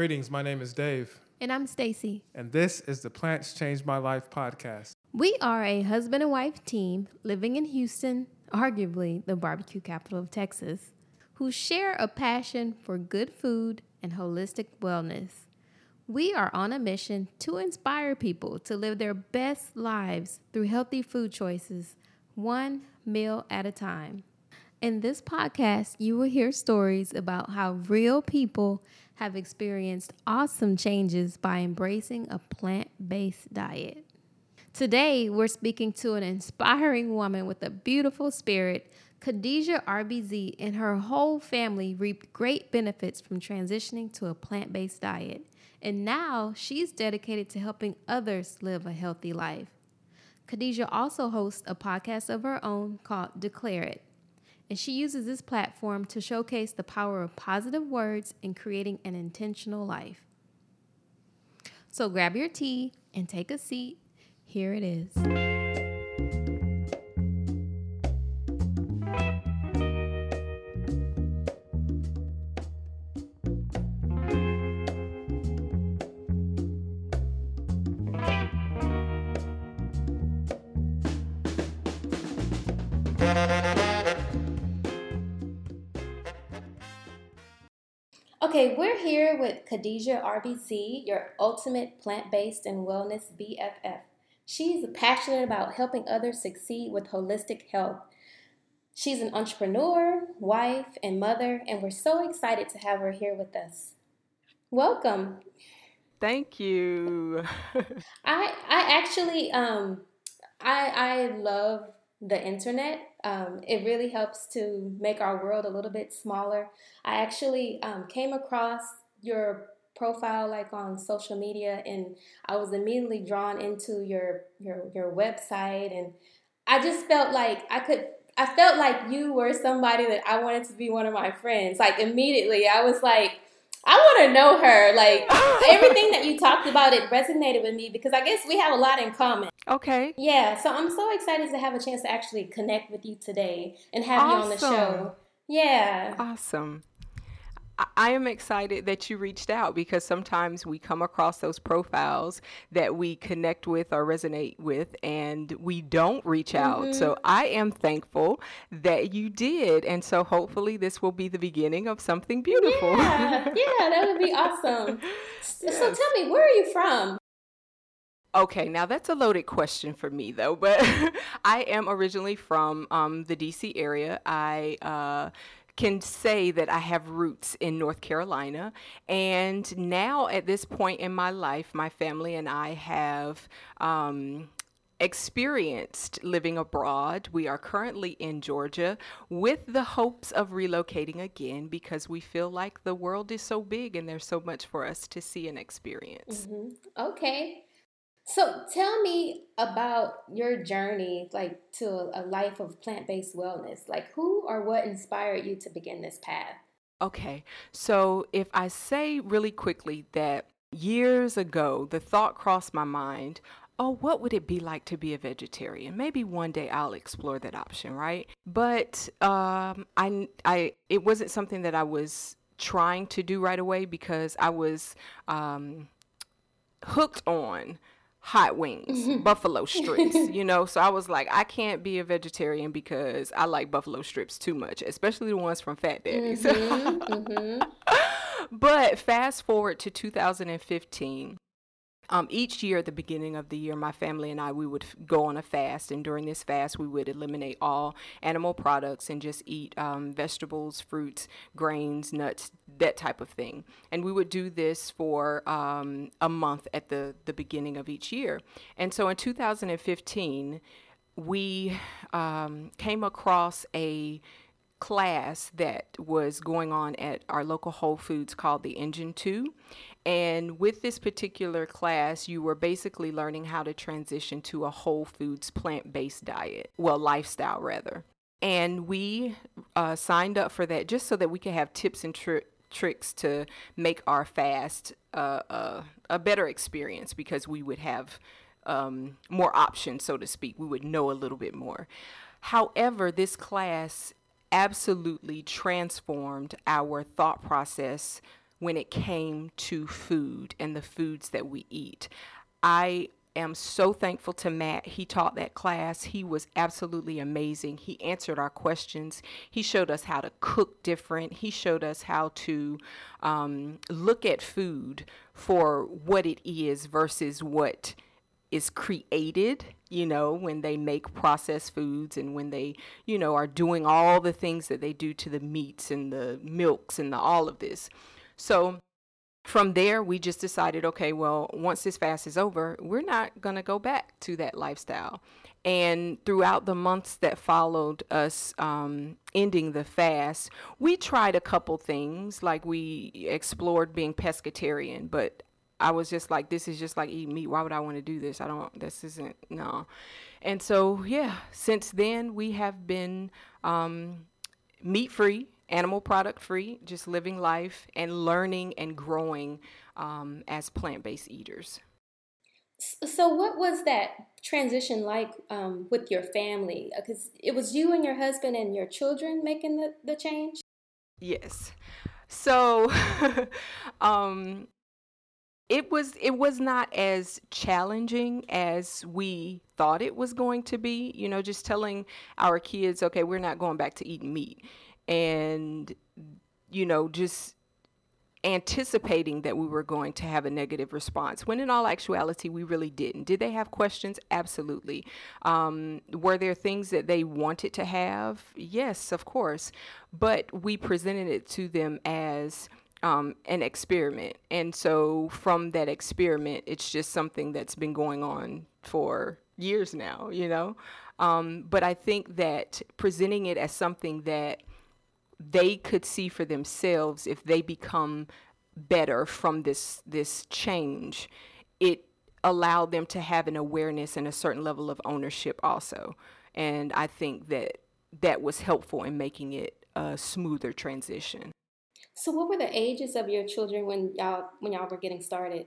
Greetings, my name is Dave, And I'm Stacy. and this is the Plants Change My Life podcast. We are a husband and wife team living in Houston, arguably the barbecue capital of Texas, who share a passion for good food and holistic wellness. We are on a mission to inspire people to live their best lives through healthy food choices, one meal at a time. In this podcast, you will hear stories about how real people have experienced awesome changes by embracing a plant based diet. Today, we're speaking to an inspiring woman with a beautiful spirit. Khadijah RBZ and her whole family reaped great benefits from transitioning to a plant based diet. And now she's dedicated to helping others live a healthy life. Khadijah also hosts a podcast of her own called Declare It. And she uses this platform to showcase the power of positive words in creating an intentional life. So grab your tea and take a seat. Here it is. We're here with Khadijah RBZ, your ultimate plant based and wellness BFF. She's passionate about helping others succeed with holistic health. She's an entrepreneur, wife, and mother, and we're so excited to have her here with us. Welcome. Thank you. I I actually um I I love the internet. Um, it really helps to make our world a little bit smaller. I actually um, came across your profile like on social media, and I was immediately drawn into your your your website, and I just felt like I could. I felt like you were somebody that I wanted to be one of my friends. Like immediately, I was like, I want to know her. Like everything that you talked about, it resonated with me because I guess we have a lot in common. Okay. Yeah, so I'm so excited to have a chance to actually connect with you today and have you on the show. Yeah. Awesome. I- am excited that you reached out because sometimes we come across those profiles that we connect with or resonate with and we don't reach out. So I am thankful that you did. And so hopefully this will be the beginning of something beautiful. Yeah, yeah, that would be awesome. S- So tell me, where are you from? Okay, now that's a loaded question for me though, but I am originally from um, the DC area. I uh, can say that I have roots in North Carolina, and now at this point in my life, my family and I have. Um, experienced living abroad. We are currently in Georgia with the hopes of relocating again because we feel like the world is so big and there's so much for us to see and experience. Okay. So tell me about your journey, like to a, life of plant based wellness. Like, who or what inspired you to begin this path? Okay, so if I say really quickly that years ago the thought crossed my mind, oh, what would it be like to be a vegetarian? Maybe one day I'll explore that option, right? But um, I, I, it wasn't something that I was trying to do right away because I was um, hooked on hot wings, mm-hmm. buffalo strips, you know. So I was like, I can't be a vegetarian because I like buffalo strips too much, especially the ones from Fat Daddy's. Mm-hmm, mm-hmm. but fast forward to 2015. Um, each year at the beginning of the year, my family and I, we would go on a fast. And during this fast, we would eliminate all animal products and just eat um, vegetables, fruits, grains, nuts, that type of thing. And we would do this for um, a month at the, the beginning of each year. And so in 2015, we um, came across a class that was going on at our local Whole Foods called the Engine 2. And with this particular class, you were basically learning how to transition to a Whole Foods plant based diet, well, lifestyle rather. And we uh, signed up for that just so that we could have tips and tri- tricks to make our fast uh, uh, a better experience because we would have um, more options, so to speak. We would know a little bit more. However, this class absolutely transformed our thought process when it came to food and the foods that we eat. I am so thankful to Matt. He taught that class. He was absolutely amazing. He answered our questions. He showed us how to cook different. He showed us how to um, look at food for what it is versus what is created, you know, when they make processed foods and when they, you know, are doing all the things that they do to the meats and the milks and the, all of this. So from there, we just decided, okay, well, once this fast is over, we're not going to go back to that lifestyle. And throughout the months that followed us um, ending the fast, we tried a couple things. Like we explored being pescatarian, but I was just like, this is just like eating meat. Why would I want to do this? I don't, this isn't, no. And so, yeah, since then, we have been um, meat free animal product free, just living life and learning and growing um, as plant based eaters. So, what was that transition like um, with your family? Because it was you and your husband and your children making the, the change? Yes. So, um, it was it was not as challenging as we thought it was going to be you know just telling our kids okay we're not going back to eating meat. And you know just anticipating that we were going to have a negative response when in all actuality we really didn't. Did they have questions? Absolutely. Um, were there things that they wanted to have? Yes of course. But we presented it to them as um, an experiment. And so from that experiment it's just something that's been going on for years now you know? Um, but i think that presenting it as something that they could see for themselves if they become better from this this change it allowed them to have an awareness and a certain level of ownership also. And i think that that was helpful in making it a smoother transition so what were the ages of your children when y'all when y'all were getting started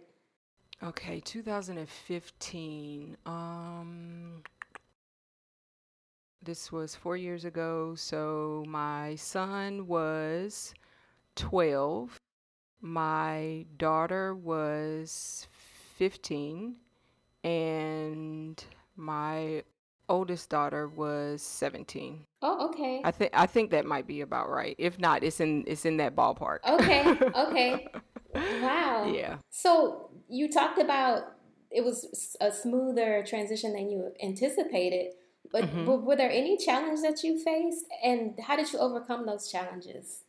okay 2015 um this was four years ago. So my son was 12. My daughter was 15. And my oldest daughter was 17. Oh, okay. I think I think that might be about right. If not, it's in it's in that ballpark. Okay. Okay. wow. Yeah. So you talked about it was a smoother transition than you anticipated. But, mm-hmm. but were there any challenges that you faced, and how did you overcome those challenges?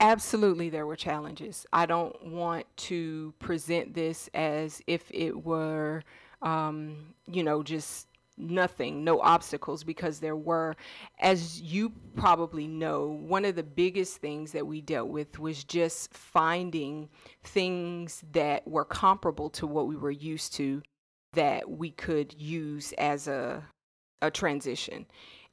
Absolutely, there were challenges. I don't want to present this as if it were, um, you know, just nothing, no obstacles, because there were. As you probably know, one of the biggest things that we dealt with was just finding things that were comparable to what we were used to that we could use as a a transition.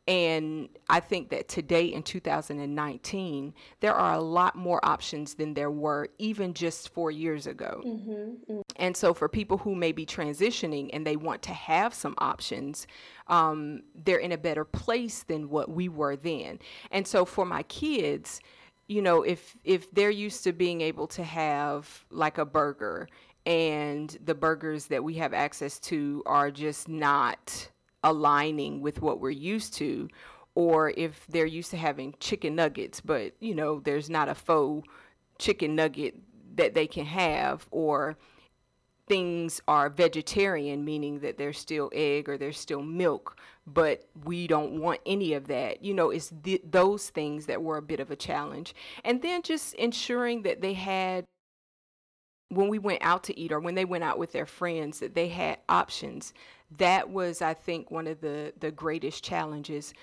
And I think that today in 2019, there are a lot more options than there were even just four years ago. Mm-hmm, mm-hmm. And so, for people who may be transitioning and they want to have some options, um, they're in a better place than what we were then. And so, for my kids, you know, if if they're used to being able to have like a burger, and the burgers that we have access to are just not aligning with what we're used to or if they're used to having chicken nuggets but you know there's not a faux chicken nugget that they can have or things are vegetarian meaning that there's still egg or there's still milk but we don't want any of that. You know it's th- those things that were a bit of a challenge. And then just ensuring that they had when we went out to eat or when they went out with their friends that they had options. That was i think one of the the greatest challenges.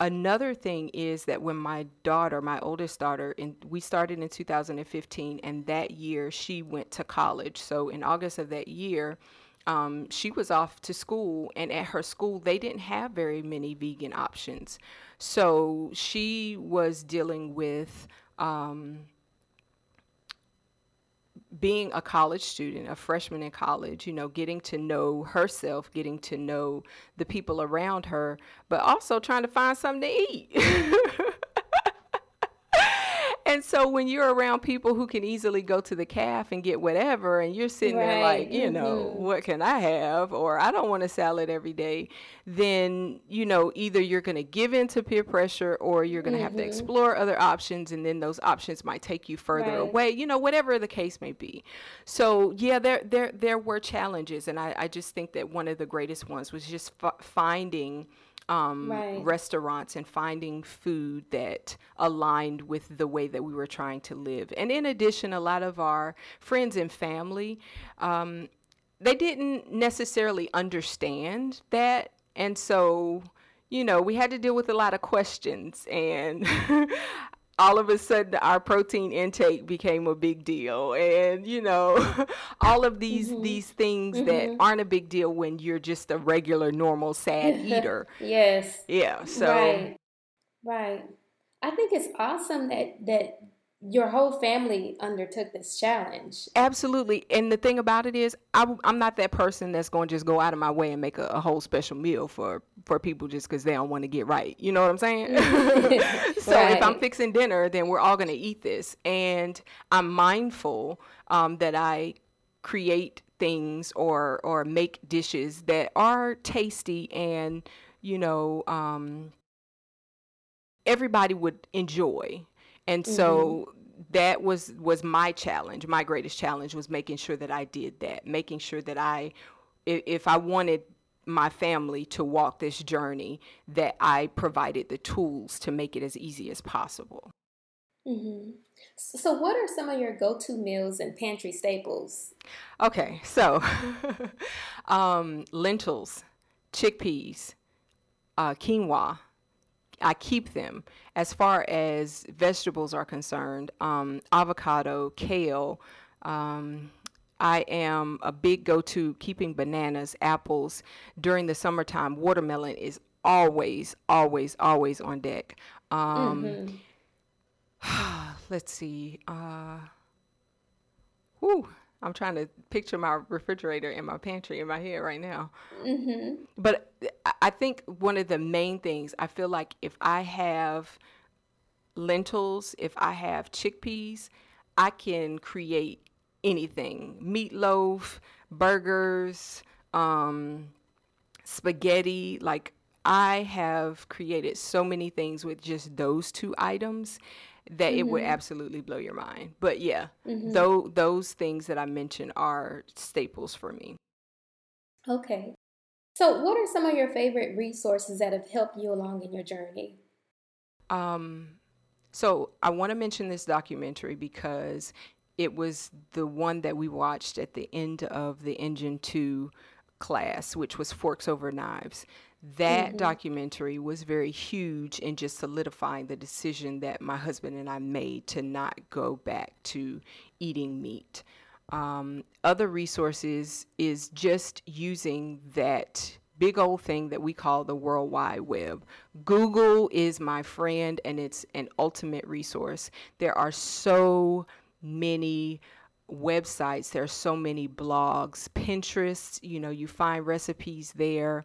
Another thing is that when my daughter my oldest daughter and we started in 2015 and that year she went to college. So in august of that year um, she was off to school and at her school they didn't have very many vegan options. So she was dealing with um, being a college student, a freshman in college, you know, getting to know herself, getting to know the people around her, but also trying to find something to eat. and so when you're around people who can easily go to the calf and get whatever, and you're sitting there like, you know, Mhm. what can I have? Or I don't want a salad every day. Then, you know, either you're going to give in to peer pressure or you're going to have to explore other options. And then those options might take you further Right. away, you know, whatever the case may be. So, yeah, there, there, there were challenges. And I, I just think that one of the greatest ones was just f- finding um, Right. restaurants and finding food that aligned with the way that we were trying to live. And in addition, a lot of our friends and family, um, they didn't necessarily understand that. And so, you know, we had to deal with a lot of questions. And all of a sudden, our protein intake became a big deal. And, you know, all of these, mm-hmm. these things that mm-hmm. aren't a big deal when you're just a regular, normal, sad eater. Yes. Yeah. So, Right. Right. I think it's awesome that that your whole family undertook this challenge. Absolutely. And the thing about it is, I, am not that person that's going to just go out of my way and make a, a whole special meal for, for people just because they don't want to get right. You know what I'm saying? so if I'm fixing dinner, then we're all going to eat this. And I'm mindful um, that I create things or, or make dishes that are tasty and, you know, um, everybody would enjoy. And so that was was my challenge. My greatest challenge was making sure that I did that, making sure that I if, if I wanted my family to walk this journey that I provided the tools to make it as easy as possible. hmm So, what are some of your go-to meals and pantry staples? Okay, so um, lentils, chickpeas, uh, quinoa. I keep them. As far as vegetables are concerned, um, avocado, kale. Um, I am a big go to keeping bananas, apples. During the summertime, watermelon is always, always, always on deck. Um, Mhm. let's see. Uh, whew, I'm trying to picture my refrigerator and my pantry in my head right now. Mhm. But I think one of the main things, I feel like if I have lentils, if I have chickpeas, I can create anything meatloaf, burgers, um, spaghetti. Like, I have created so many things with just those two items that it would absolutely blow your mind. But yeah, tho- those things that I mentioned are staples for me. Okay. So, what are some of your favorite resources that have helped you along in your journey? Um, so I want to mention this documentary because it was the one that we watched at the end of the Engine 2 class, which was Forks Over Knives. That documentary was very huge in just solidifying the decision that my husband and I made to not go back to eating meat. Um, other resources is just using that big old thing that we call the World Wide Web. Google is my friend and it's an ultimate resource. There are so many websites, there are so many blogs, Pinterest, you know, you find recipes there.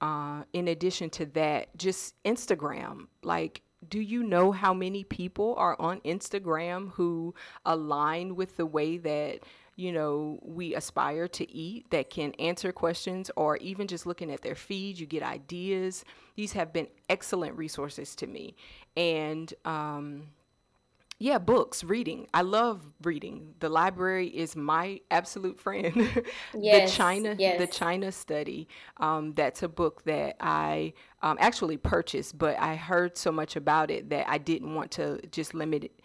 Uh, in addition to that, just Instagram. Like, do you know how many people are on Instagram who align with the way that you know we aspire to eat that can answer questions or even just looking at their feed you get ideas these have been excellent resources to me and um, yeah, books, reading. I love reading. The library is my absolute friend. Yes, the China, the. China study. Um, that's a book that I um, actually purchased, but I heard so much about it that I didn't want to just limit it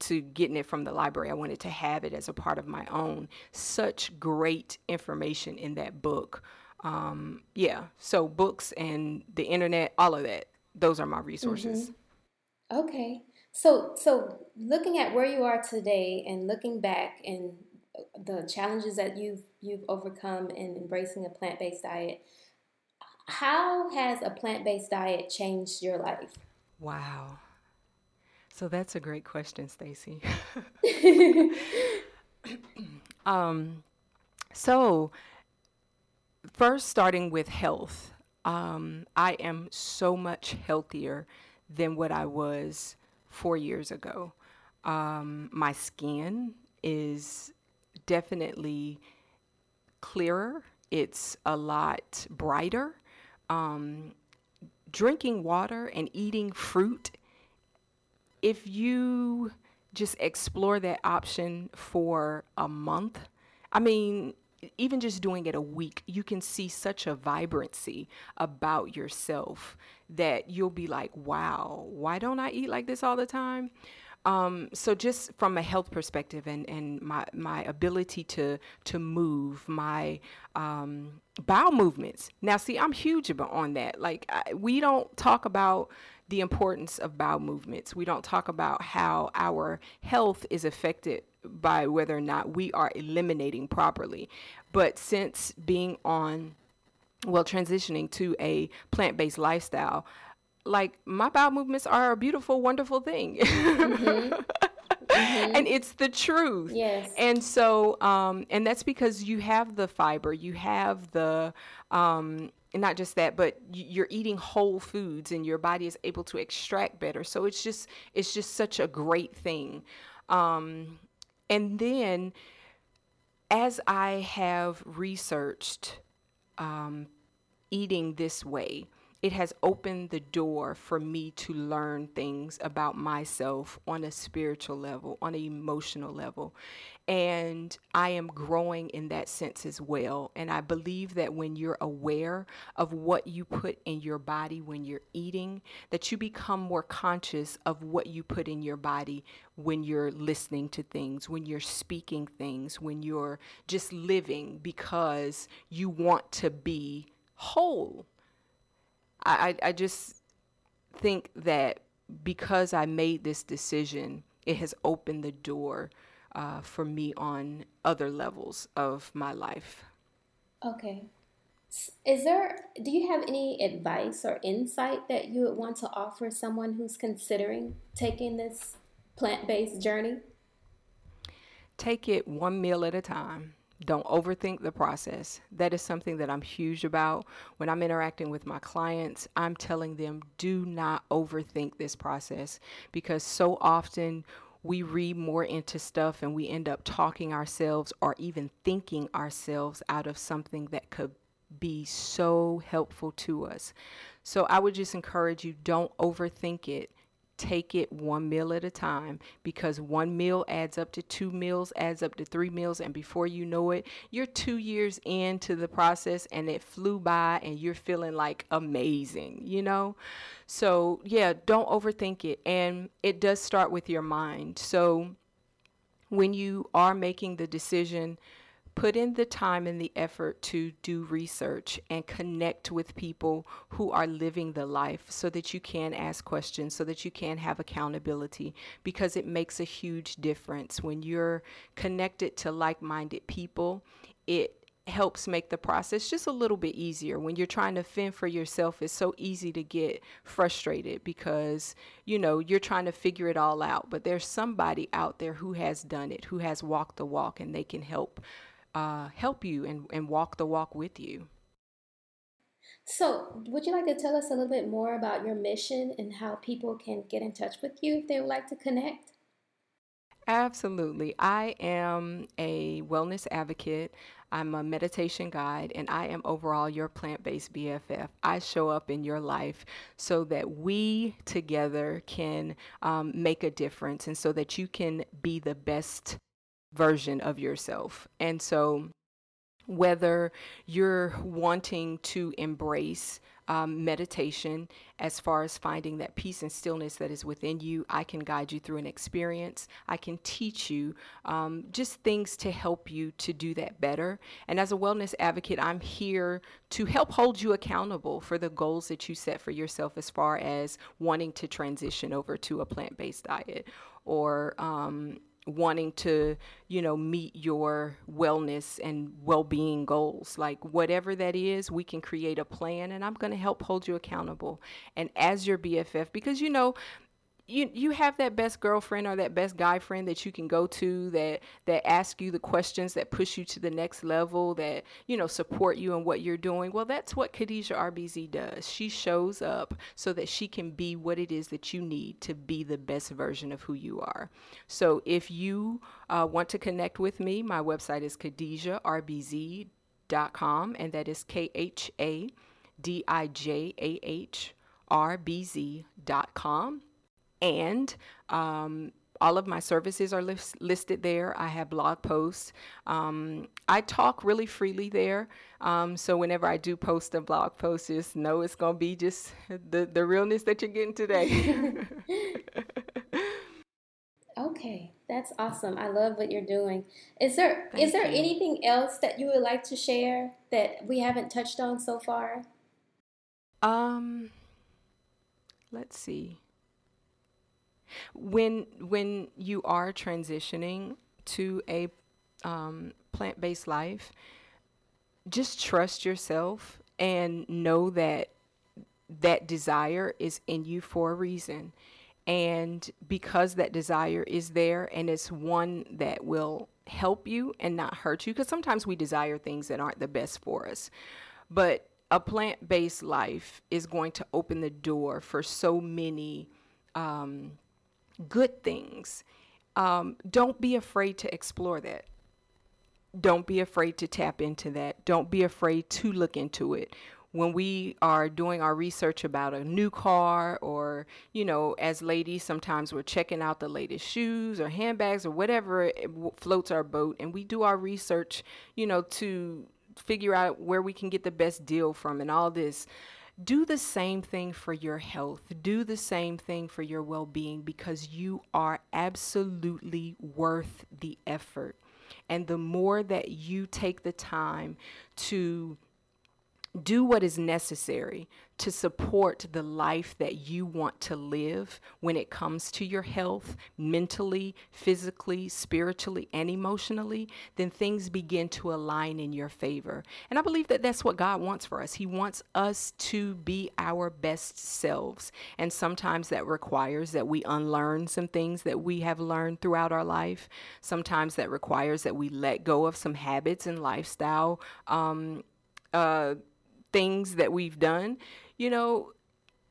to getting it from the library. I wanted to have it as a part of my own. Such great information in that book. Um, yeah, so books and the internet, all of that. Those are my resources. Okay. So, so looking at where you are today and looking back and the challenges that you've you've overcome in embracing a plant-based diet, how has a plant-based diet changed your life? Wow. So that's a great question, Stacy. um, so first, starting with health, um, I am so much healthier than what I was four years ago. Um, my skin is definitely clearer, it's a lot brighter. Um, drinking water and eating fruit, if you just explore that option for a month, I mean, even just doing it a week, you can see such a vibrancy about yourself that you'll be like, wow, why don't I eat like this all the time? Um, so just from a health perspective and, and my, my ability to to move, my um, bowel movements. Now, see, I'm huge on that. Like I, we don't talk about the importance of bowel movements. We don't talk about how our health is affected by whether or not we are eliminating properly. But since being on, well, transitioning to a plant based lifestyle, like my bowel movements are a beautiful, wonderful thing. Mm-hmm. Mm-hmm. and it's the truth. Yes. And so, um, and that's because you have the fiber, you have the, um, and not just that, but you're eating whole foods, and your body is able to extract better. So it's just, it's just such a great thing. Um, and then, as I have researched um, eating this way, it has opened the door for me to learn things about myself on a spiritual level, on an emotional level. And I am growing in that sense as well. And I believe that when you're aware of what you put in your body when you're eating, that you become more conscious of what you put in your body when you're listening to things, when you're speaking things, when you're just living because you want to be whole I, I just think that because I made this decision, it has opened the door uh, for me on other levels of my life. Okay. Is there, do you have any advice or insight that you would want to offer someone who's considering taking this plant based journey? Take it one meal at a time. Don't overthink the process. That is something that I'm huge about. When I'm interacting with my clients, I'm telling them do not overthink this process because so often we read more into stuff and we end up talking ourselves or even thinking ourselves out of something that could be so helpful to us. So I would just encourage you don't overthink it take it one meal at a time because one meal adds up to two meals, adds up to three meals, and before you know it, you're two years into the process and it flew by and you're feeling like amazing, you know? So, yeah, don't overthink it. And it does start with your mind. So, when you are making the decision, put in the time and the effort to do research and connect with people who are living the life so that you can ask questions, so that you can have accountability, because it makes a huge difference when you're connected to like minded people. It helps make the process just a little bit easier. When you're trying to fend for yourself, it's so easy to get frustrated because, you know, you're trying to figure it all out. But there's somebody out there who has done it, who has walked the walk, and they can help uh, help you and, and walk the walk with you. So, would you like to tell us a little bit more about your mission and how people can get in touch with you if they would like to connect? Absolutely. I am a wellness advocate. I'm a meditation guide, and I am overall your plant based BFF. I show up in your life so that we together can um, make a difference and so that you can be the best version of yourself. And so, whether you're wanting to embrace um, meditation as far as finding that peace and stillness that is within you, I can guide you through an experience. I can teach you um, just things to help you to do that better. And as a wellness advocate, I'm here to help hold you accountable for the goals that you set for yourself as far as wanting to transition over to a plant based diet or um, wanting to, you know, meet your wellness and well being goals. Like, whatever that is, we can create a plan, and I'm going to help hold you accountable. And as your BFF, because, you know, you you have that best girlfriend or that best guy friend that you can go to that that ask you the questions that push you to the next level that you know support you in what you're doing? Well that's what Khadijah RBZ does. She shows up so that she can be what it is that you need to be the best version of who you are. So if you uh, want to connect with me my website is khadijahrbz.com and that is k-h-a-d-i-j-a-h-r-b-z.com and um, all of my services are list- listed there. I have blog posts. Um, I talk really freely there. Um, so whenever I do post a blog post, just know it's going to be just the, the realness that you're getting today. okay, that's awesome. I love what you're doing. Is there Thank is there you. anything else that you would like to share that we haven't touched on so far? Um, let's see when when you are transitioning to a um, plant-based life just trust yourself and know that that desire is in you for a reason. And because that desire is there and it's one that will help you and not hurt you because sometimes we desire things that aren't the best for us. But a plant-based life is going to open the door for so many um, good things, um, don't be afraid to explore that. Don't be afraid to tap into that. Don't be afraid to look into it. When we are doing our research about a new car, or, you know, as ladies, sometimes we're checking out the latest shoes or handbags or whatever floats our boat, and we do our research, you know, to figure out where we can get the best deal from and all this do the same thing for your health. Do the same thing for your well being because you are absolutely worth the effort. And the more that you take the time to do what is necessary to support the life that you want to live when it comes to your health, mentally, physically, spiritually, and emotionally, then things begin to align in your favor. And I believe that that's what God wants for us. He wants us to be our best selves. And sometimes that requires that we unlearn some things that we have learned throughout our life. Sometimes that requires that we let go of some habits and lifestyle. Um, uh, things that we've done, you know,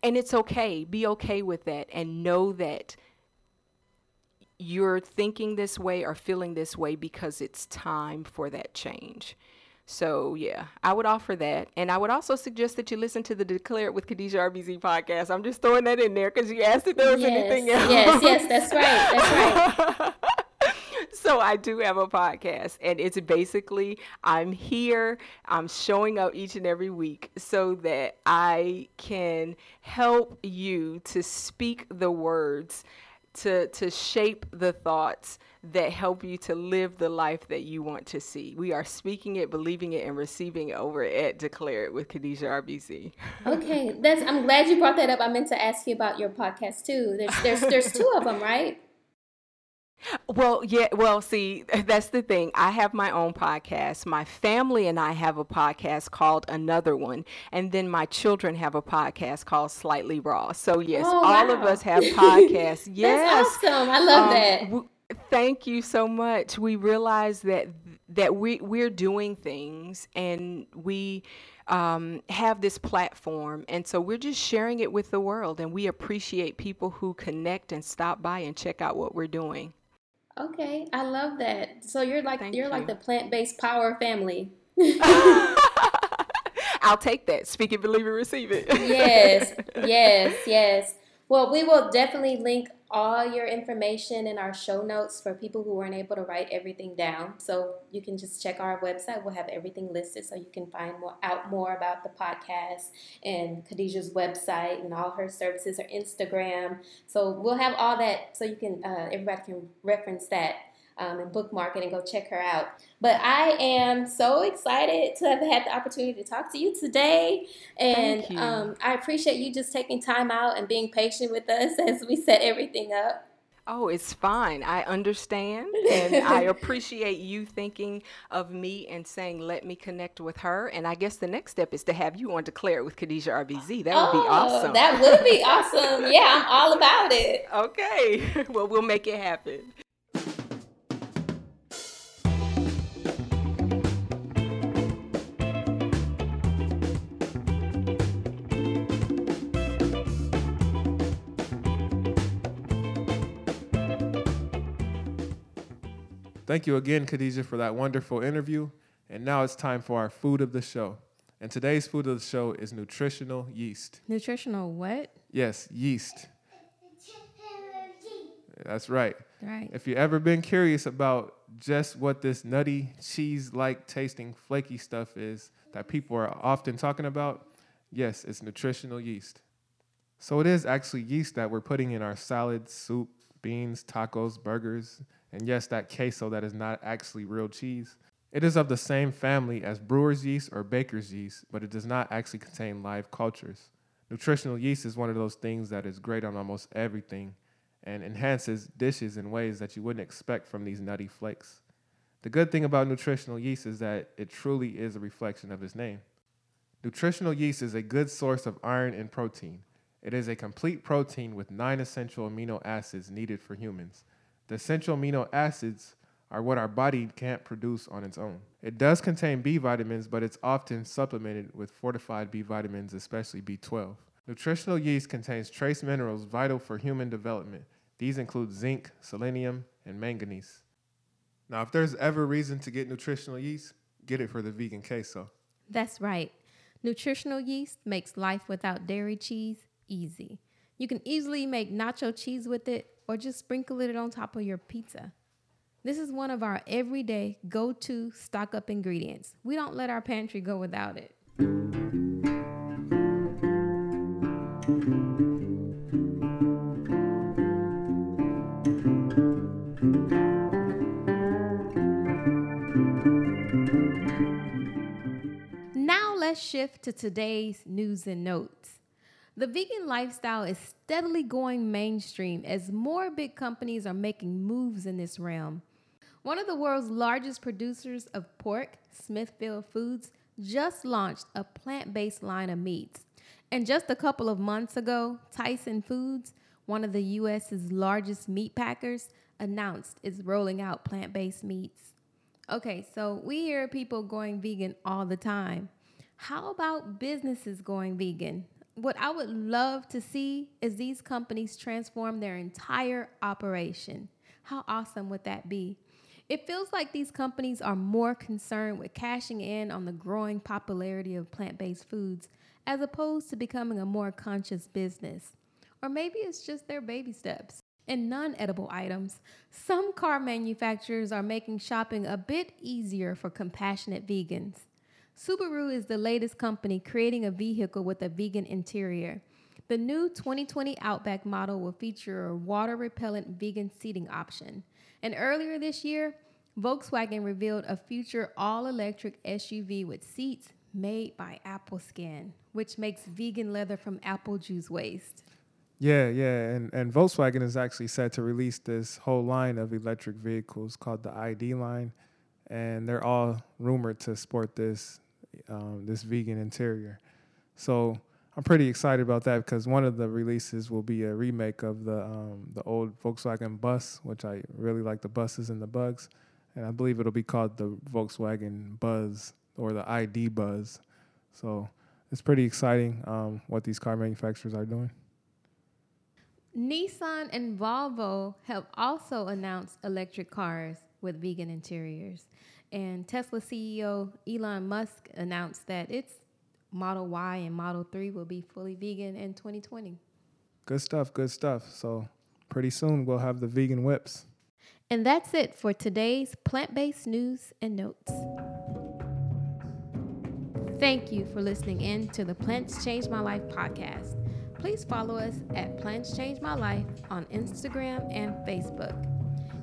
and it's okay. Be okay with that and know that you're thinking this way or feeling this way because it's time for that change. So yeah, I would offer that, and I would also suggest that you listen to the Declare It with Khadijah RBZ podcast. I'm just throwing that in there because you asked if there was yes, anything else. Yes, yes, that's right, that's right. so I do have a podcast, and it's basically I'm here, I'm showing up each and every week so that I can help you to speak the words, to, to shape the thoughts that help you to live the life that you want to see. We are speaking it, believing it, and receiving it over at Declare It with Khadijah RBZ. okay, that's. I'm glad you brought that up. I meant to ask you about your podcast too. There's there's there's two of them, right? Well, yeah, well, see, that's the thing. I have my own podcast. My family and I have a podcast called Another One, and then my children have a podcast called Slightly Raw. So, yes, oh, all wow. of us have podcasts. yes. awesome. I love um, that. Thank you so much. We realize that that we we're doing things and we um, have this platform. And so we're just sharing it with the world. And we appreciate people who connect and stop by and check out what we're doing. Okay, I love that. So you're like Thank you're you. like the plant-based power family. I'll take that. Speak it, believe it, receive it. yes, yes, yes. Well, we will definitely link all your information in our show notes for people who weren't able to write everything down. So you can just check our website. We'll have everything listed so you can find more, out more about the podcast and Khadijah's website and all her services, her Instagram. So we'll have all that so you can uh, everybody can reference that um, and bookmark it and go check her out. But I am so excited to have had the opportunity to talk to you today. And you. Um, I appreciate you just taking time out and being patient with us as we set everything up. Oh, it's fine. I understand. And I appreciate you thinking of me and saying, let me connect with her. And I guess the next step is to have you on Declare with Khadijah RBZ. That would oh, be awesome. That would be awesome. Yeah, I'm all about it. Okay. Well, we'll make it happen. Thank you again, Khadijah, for that wonderful interview. And now it's time for our food of the show. And today's food of the show is nutritional yeast. Nutritional what? Yes, yeast. That's right. Right. If you've ever been curious about just what this nutty, cheese like tasting, flaky stuff is that people are often talking about, yes, it's nutritional yeast. So it is actually yeast that we're putting in our salads, soup, beans, tacos, burgers, and yes, that queso that is not actually real cheese. It is of the same family as brewer's yeast or baker's yeast, but it does not actually contain live cultures. Nutritional yeast is one of those things that is great on almost everything and enhances dishes in ways that you wouldn't expect from these nutty flakes. The good thing about nutritional yeast is that it truly is a reflection of its name. Nutritional yeast is a good source of iron and protein. It is a complete protein with nine essential amino acids needed for humans. The essential amino acids are what our body can't produce on its own. It does contain B vitamins, but it's often supplemented with fortified B vitamins, especially B12. Nutritional yeast contains trace minerals vital for human development. These include zinc, selenium, and manganese. Now, if there's ever reason to get nutritional yeast, get it for the vegan queso. That's right. Nutritional yeast makes life without dairy cheese easy. You can easily make nacho cheese with it or just sprinkle it on top of your pizza. This is one of our everyday go to stock up ingredients. We don't let our pantry go without it. Now let's shift to today's news and notes. The vegan lifestyle is steadily going mainstream as more big companies are making moves in this realm. One of the world's largest producers of pork, Smithfield Foods, just launched a plant based line of meats. And just a couple of months ago, Tyson Foods, one of the US's largest meat packers, announced it's rolling out plant based meats. Okay, so we hear people going vegan all the time. How about businesses going vegan? What I would love to see is these companies transform their entire operation. How awesome would that be? It feels like these companies are more concerned with cashing in on the growing popularity of plant based foods as opposed to becoming a more conscious business. Or maybe it's just their baby steps. In non edible items, some car manufacturers are making shopping a bit easier for compassionate vegans. Subaru is the latest company creating a vehicle with a vegan interior. The new 2020 Outback model will feature a water repellent vegan seating option. And earlier this year, Volkswagen revealed a future all electric SUV with seats made by Apple Skin, which makes vegan leather from apple juice waste. Yeah, yeah, and, and Volkswagen is actually set to release this whole line of electric vehicles called the ID line, and they're all rumored to sport this um, this vegan interior. So I'm pretty excited about that because one of the releases will be a remake of the um, the old Volkswagen bus, which I really like the buses and the bugs, and I believe it'll be called the Volkswagen Buzz or the ID Buzz. So it's pretty exciting um, what these car manufacturers are doing. Nissan and Volvo have also announced electric cars with vegan interiors. And Tesla CEO Elon Musk announced that its Model Y and Model 3 will be fully vegan in 2020. Good stuff, good stuff. So, pretty soon we'll have the vegan whips. And that's it for today's plant based news and notes. Thank you for listening in to the Plants Change My Life podcast. Please follow us at Plants Change My Life on Instagram and Facebook.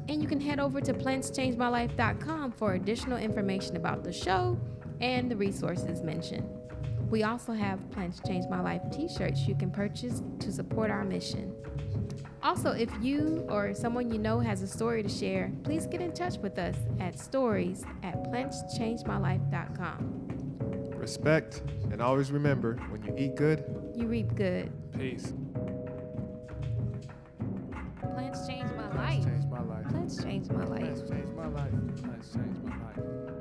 And you can head over to plantschangemylife.com for additional information about the show and the resources mentioned. We also have Plants Change My Life t shirts you can purchase to support our mission. Also, if you or someone you know has a story to share, please get in touch with us at stories at plantschangemylife.com. Respect, and always remember when you eat good, You reap good. peace. Plants change my Plants that's changed my life. That's changed my life. That's changed my life.